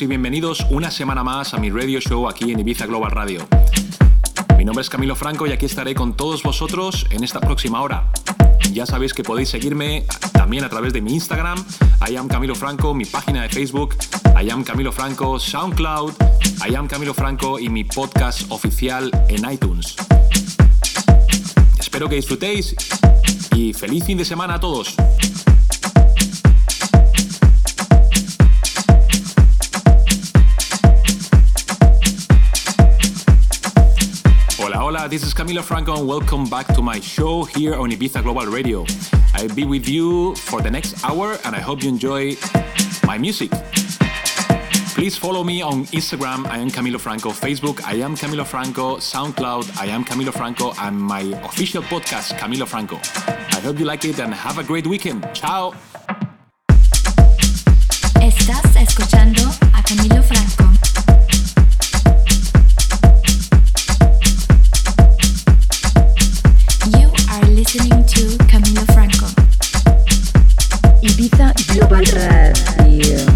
y bienvenidos una semana más a mi radio show aquí en Ibiza Global Radio. Mi nombre es Camilo Franco y aquí estaré con todos vosotros en esta próxima hora. Ya sabéis que podéis seguirme también a través de mi Instagram, I am Camilo Franco, mi página de Facebook, I am Camilo Franco, SoundCloud, I am Camilo Franco y mi podcast oficial en iTunes. Espero que disfrutéis y feliz fin de semana a todos. This is Camilo Franco and welcome back to my show here on Ibiza Global Radio. I'll be with you for the next hour and I hope you enjoy my music. Please follow me on Instagram, I am Camilo Franco, Facebook, I am Camilo Franco, SoundCloud, I am Camilo Franco, and my official podcast, Camilo Franco. I hope you like it and have a great weekend. Ciao! Estás escuchando a Camilo Franco. Ibiza Global Radio.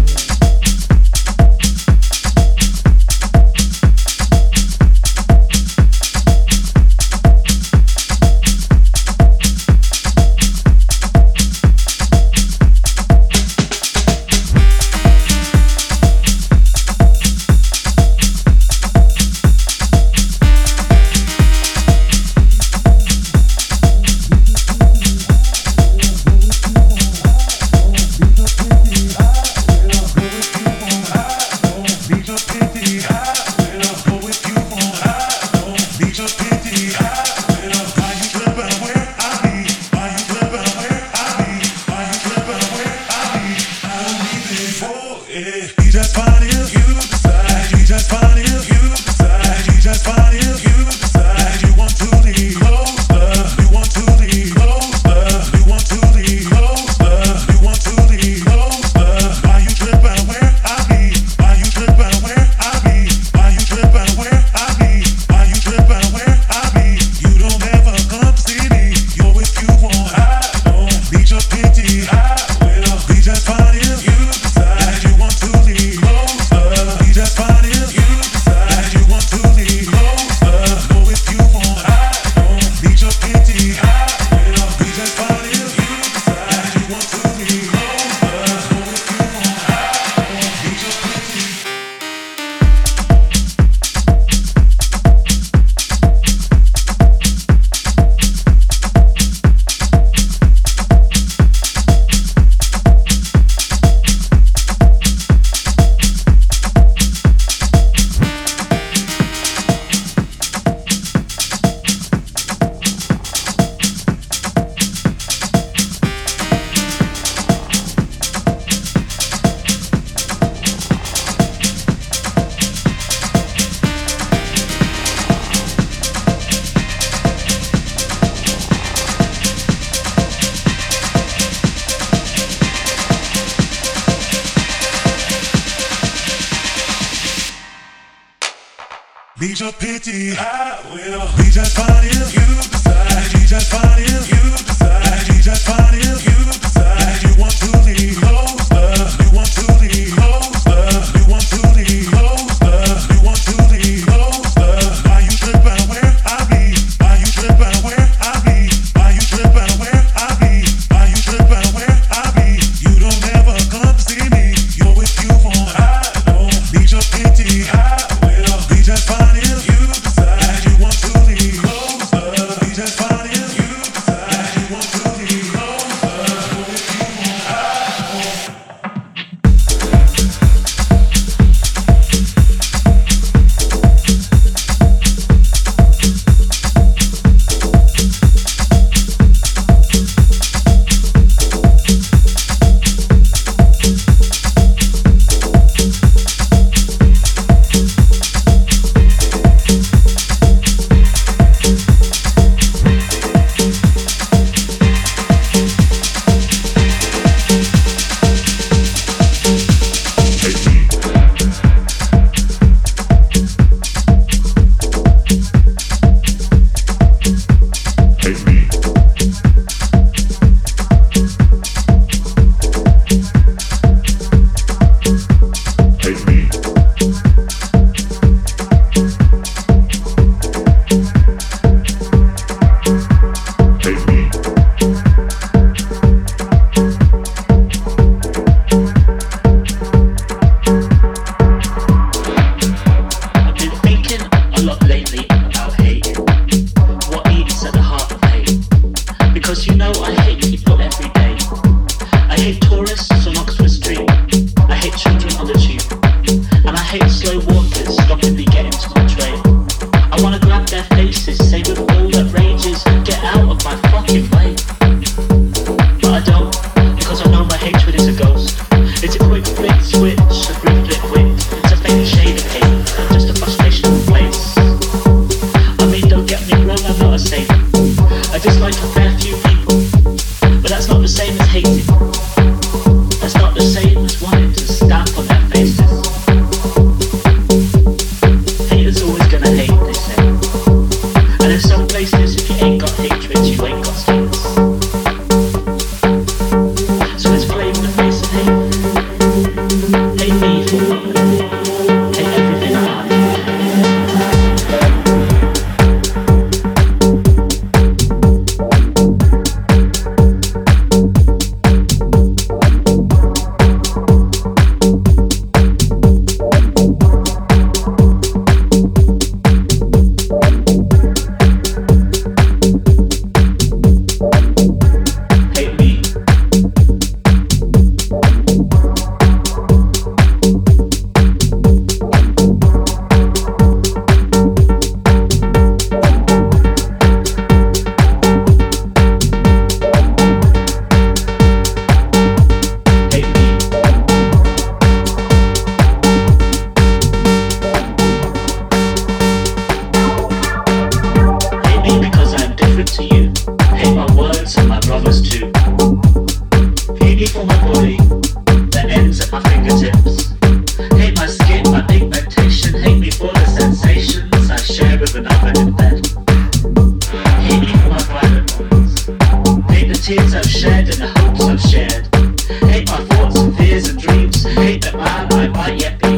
and dreams. Hate the mind, my mind.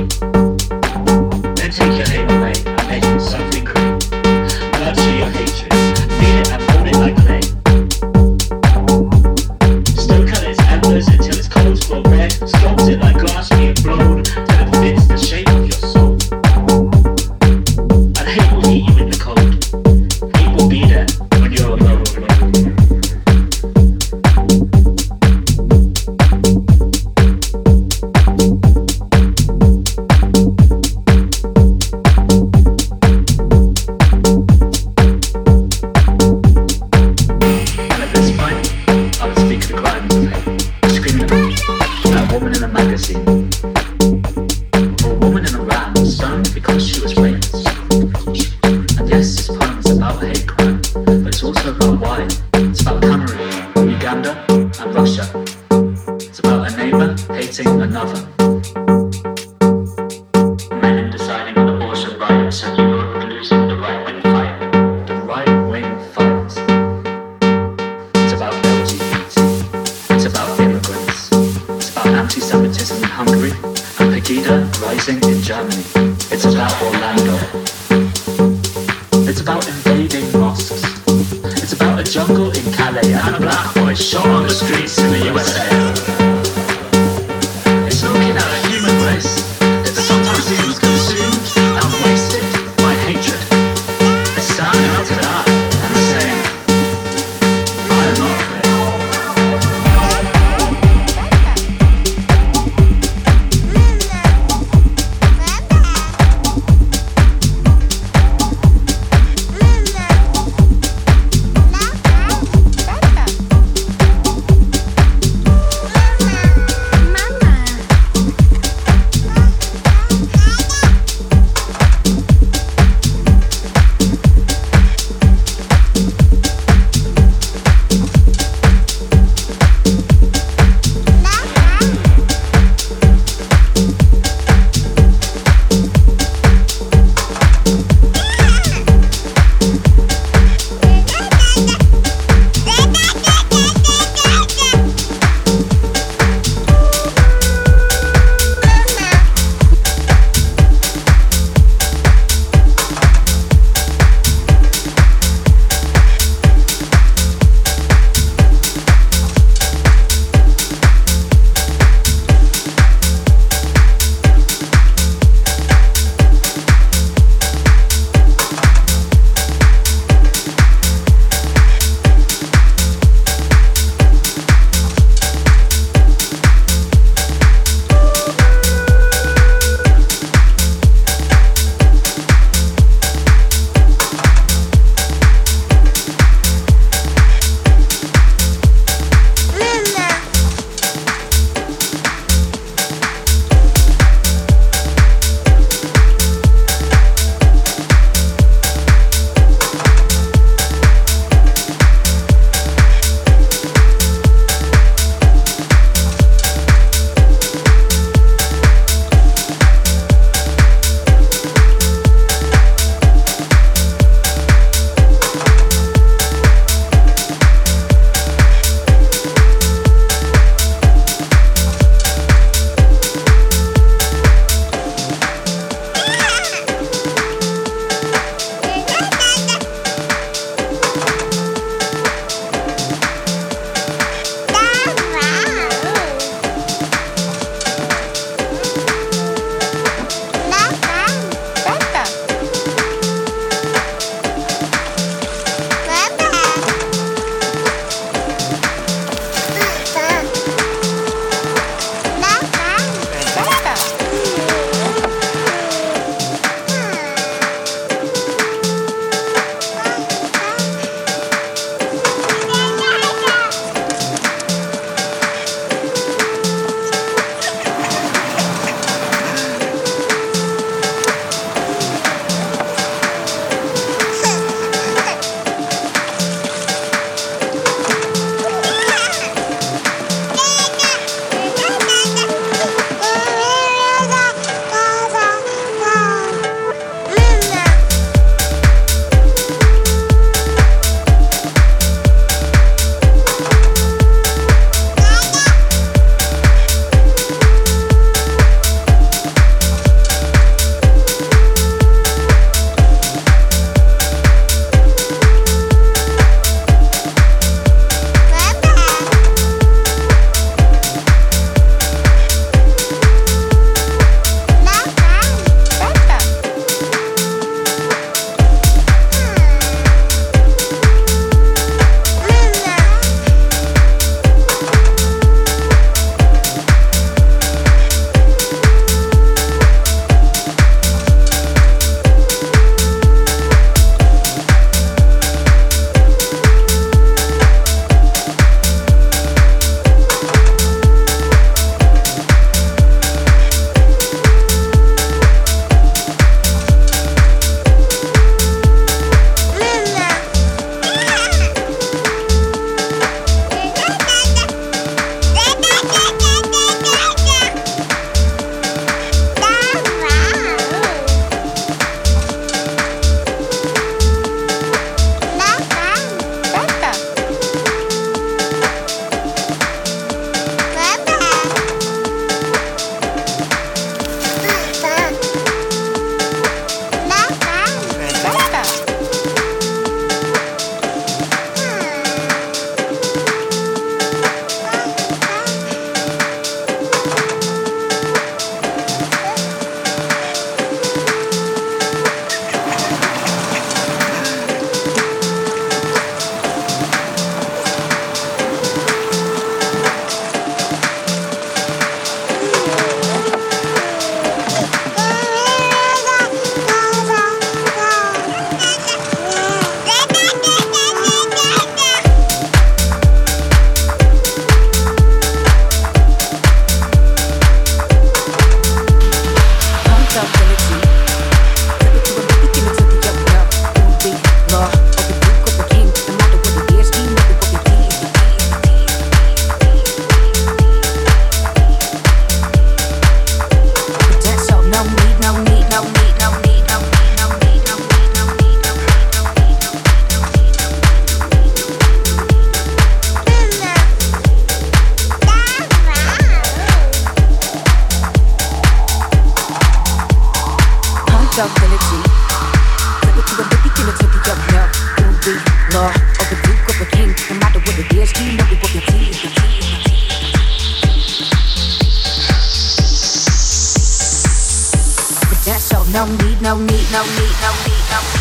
no need, no need, no need, no need, no need.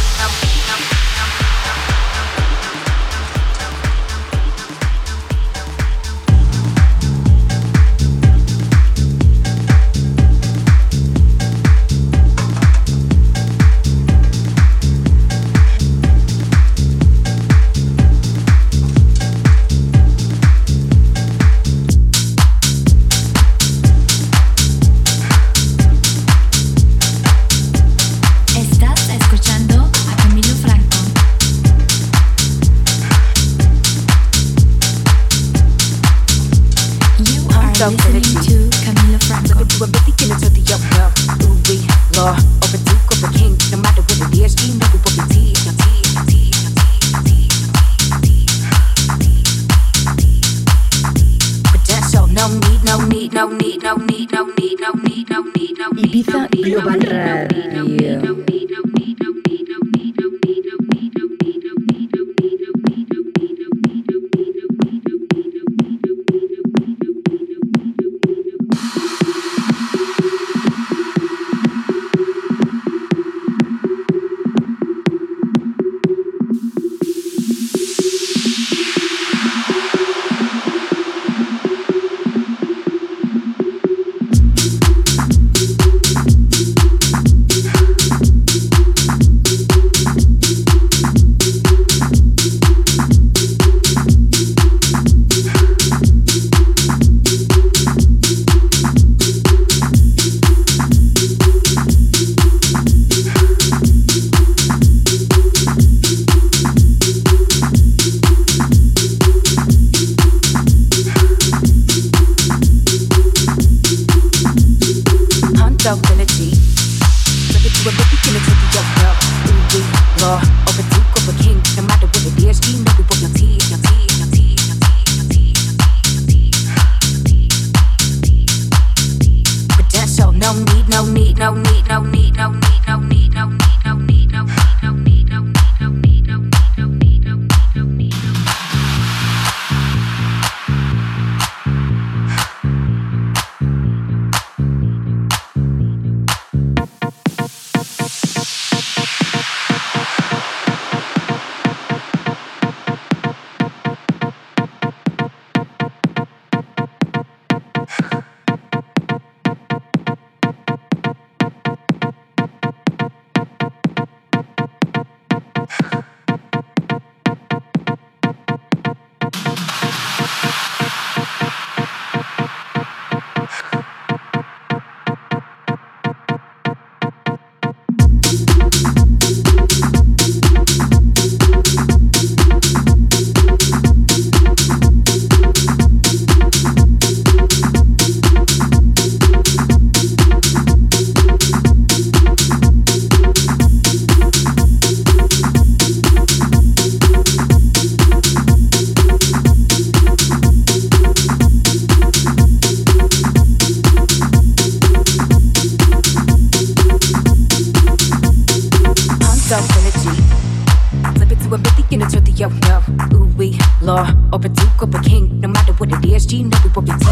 The yo yo, ooh law, or a duke or a king. No matter what it is, G we will be But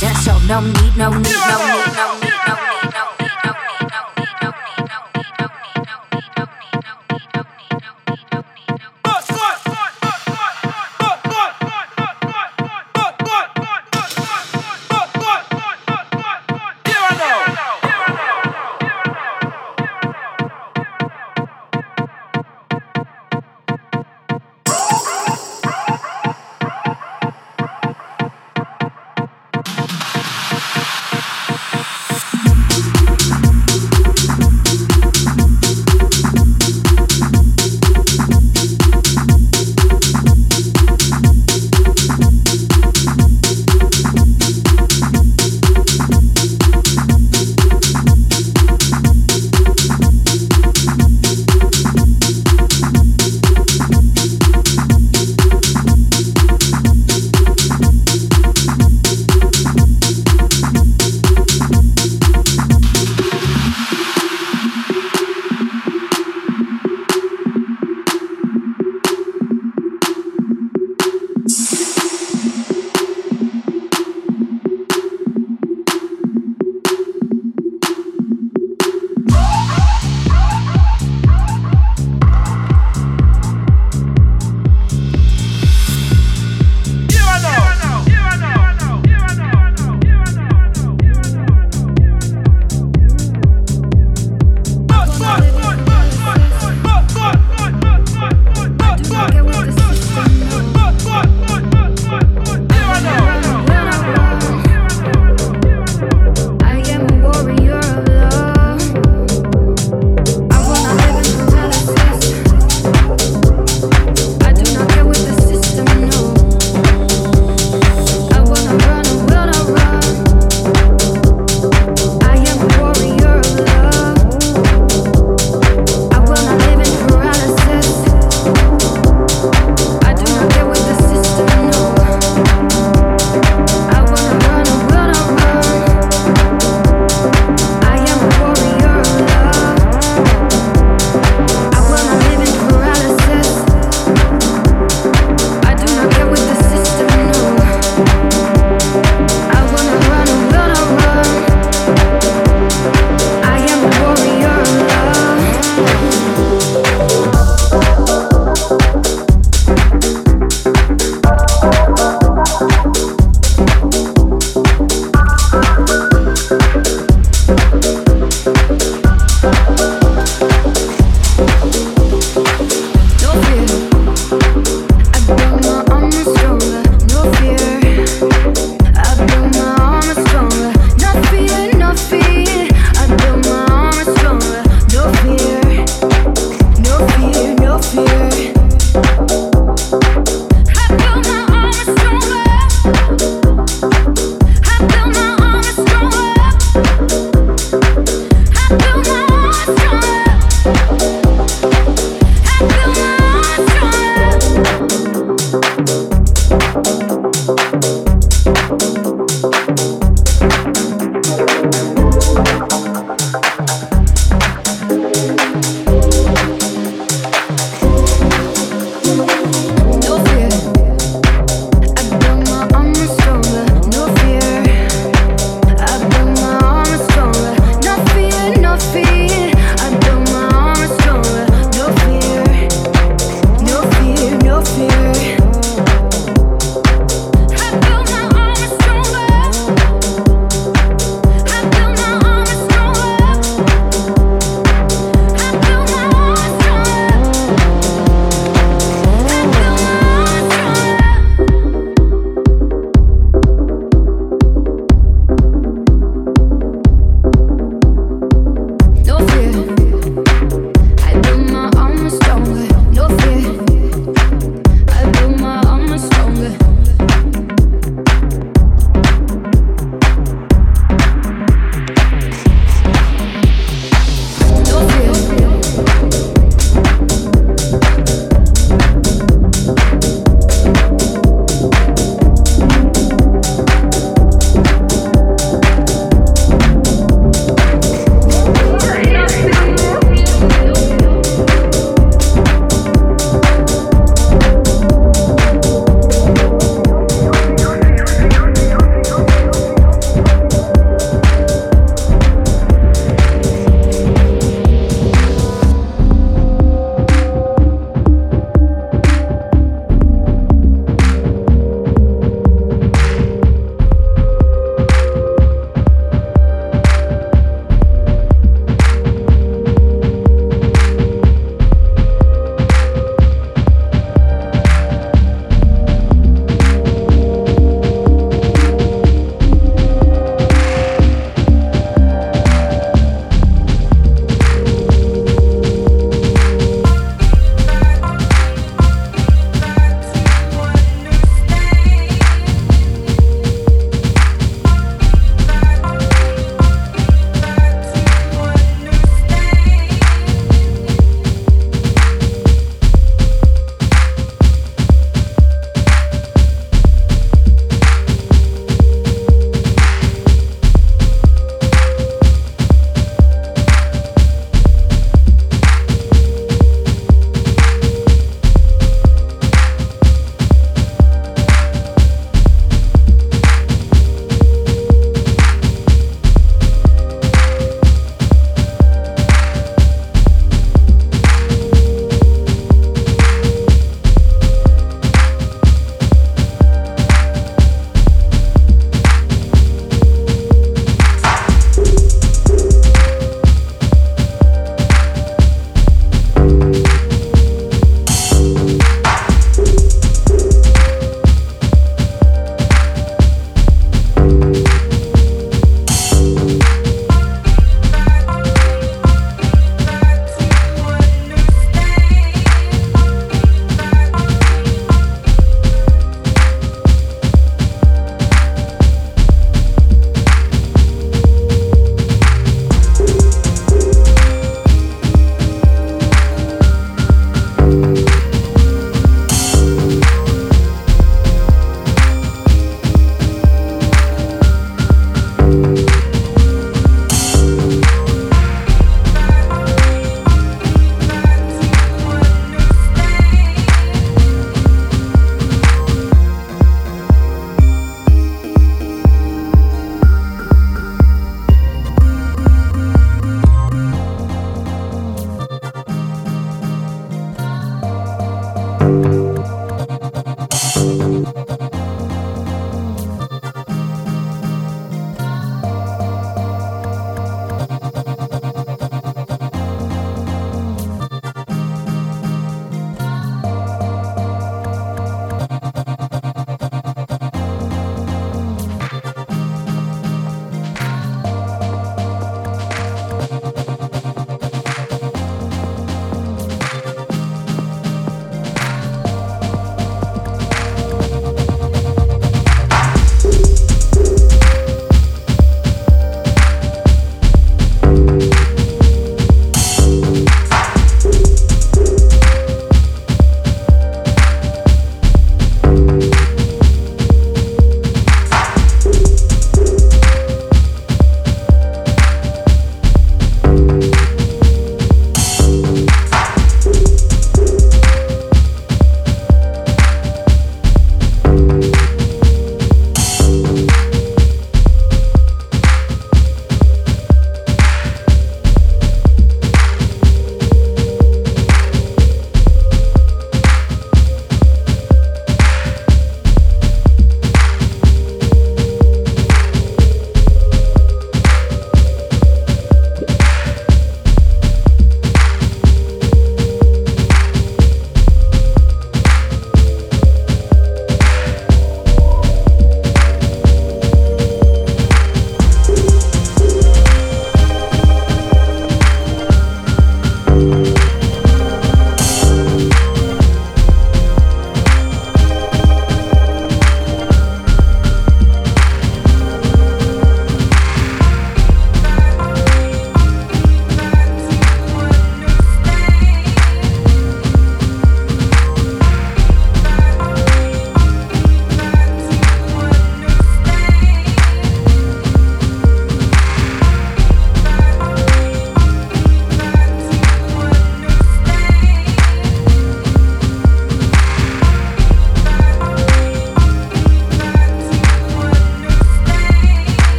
that's all, no need, no need, no need, no need.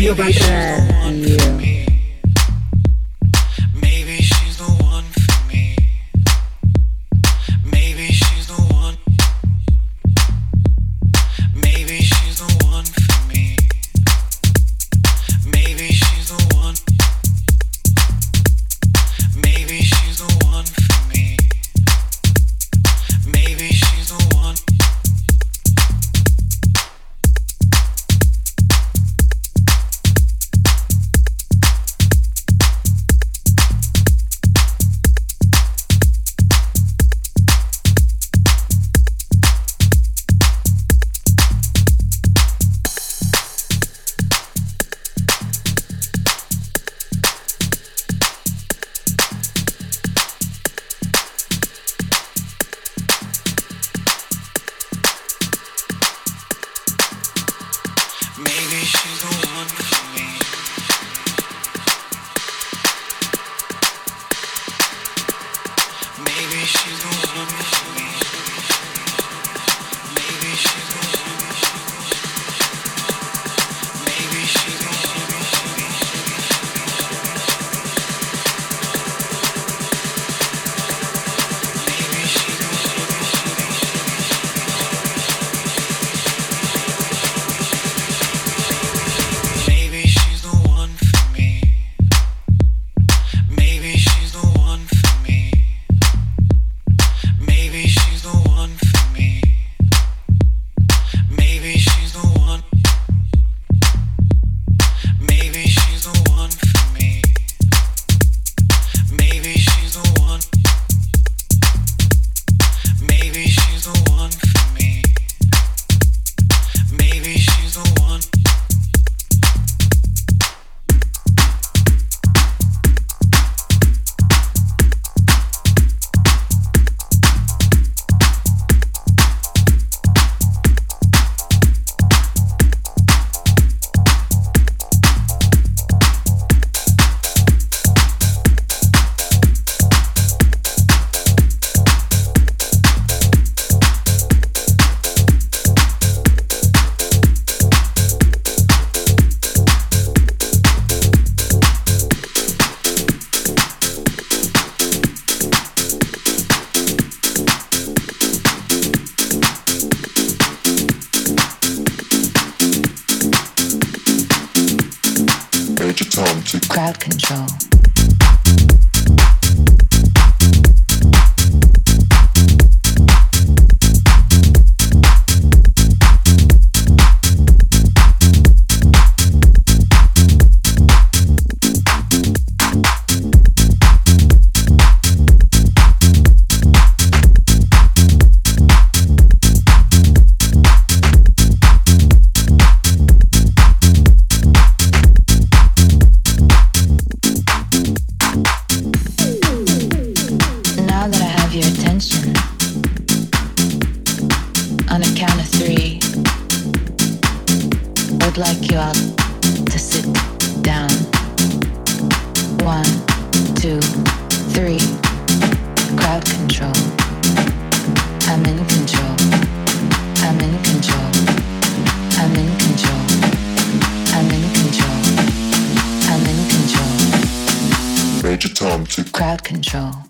Ibiza Global Major Tom to Crowd Control.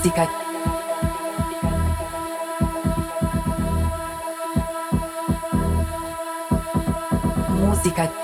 Música. Música.